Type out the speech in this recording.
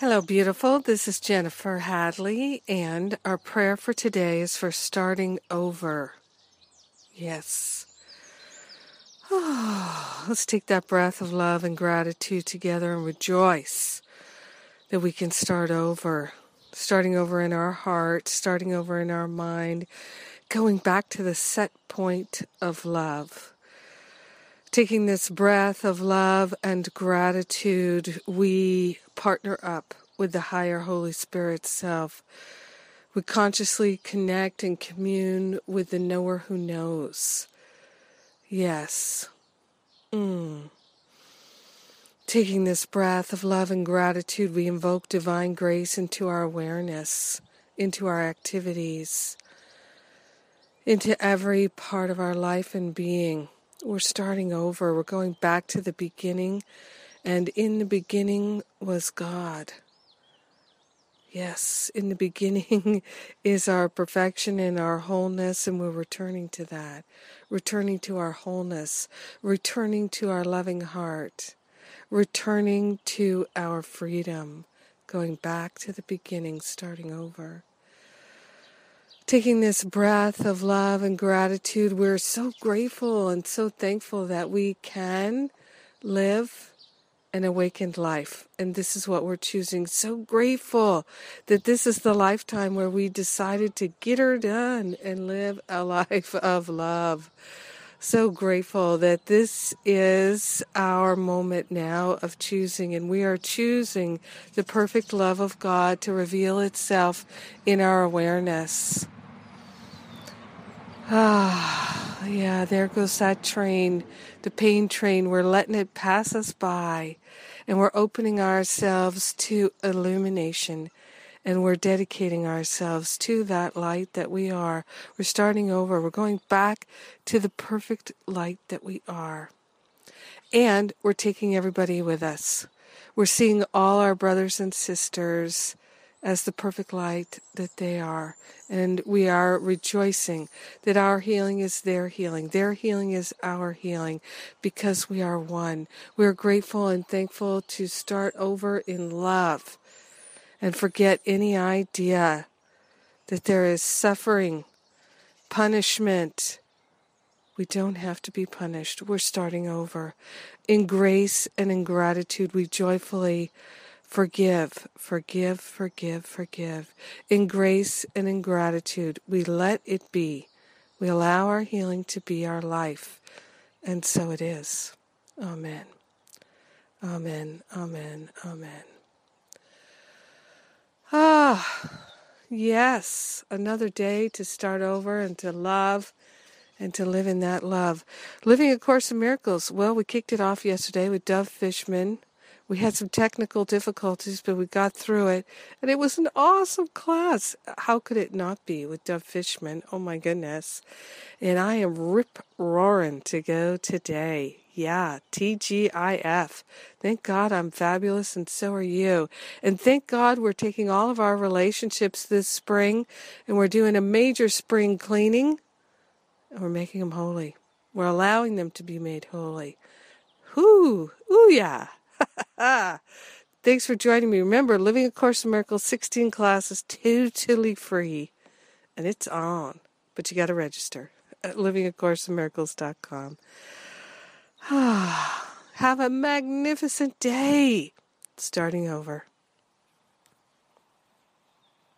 Hello, beautiful. This is Jennifer Hadley, and our prayer for today is for starting over. Yes. Oh, let's take that breath of love and gratitude together and rejoice that we can start over. Starting over in our heart, starting over in our mind, going back to the set point of love. Taking this breath of love and gratitude, we partner up with the higher Holy Spirit self. We consciously connect and commune with the knower who knows. Yes. Mm. Taking this breath of love and gratitude, we invoke divine grace into our awareness, into our activities, into every part of our life and being. We're starting over. We're going back to the beginning. And in the beginning was God. Yes, in the beginning is our perfection and our wholeness, and we're returning to that. Returning to our wholeness, returning to our loving heart, returning to our freedom, going back to the beginning, starting over taking this breath of love and gratitude, we're so grateful and so thankful that we can live an awakened life. And this is what we're choosing. So grateful that this is the lifetime where we decided to get her done and live a life of love. So grateful that this is our moment now of choosing, and we are choosing the perfect love of God to reveal itself in our awareness. Ah, yeah, there goes that train, the pain train. We're letting it pass us by, and we're opening ourselves to illumination, and we're dedicating ourselves to that light that we are. We're starting over. We're going back to the perfect light that we are. And we're taking everybody with us. We're seeing all our brothers and sisters as the perfect light that they are. And we are rejoicing that our healing is their healing. Their healing is our healing because we are one. We are grateful and thankful to start over in love and forget any idea that there is suffering, punishment. We don't have to be punished. We're starting over. In grace and in gratitude, we joyfully Forgive, forgive, forgive, forgive. In grace and in gratitude, we let it be. We allow our healing to be our life. And so it is. Amen. Amen. Amen. Amen. Ah, yes, another day to start over and to love and to live in that love. Living A Course in Miracles. Well, we kicked it off yesterday with Dove Fishman we had some technical difficulties, but we got through it. And it was an awesome class. How could it not be with Dove Fishman? Oh my goodness. And I am rip roaring to go today. Yeah, TGIF. Thank God I'm fabulous and so are you. And thank God we're taking all of our relationships this spring and we're doing a major spring cleaning and we're making them holy. We're allowing them to be made holy. Whoo, ooh yeah. Thanks for joining me. Remember, Living A Course in Miracles 16 classes totally free. And it's on. But you got to register at livingacourseofmiracles.com. Have a magnificent day. Starting over.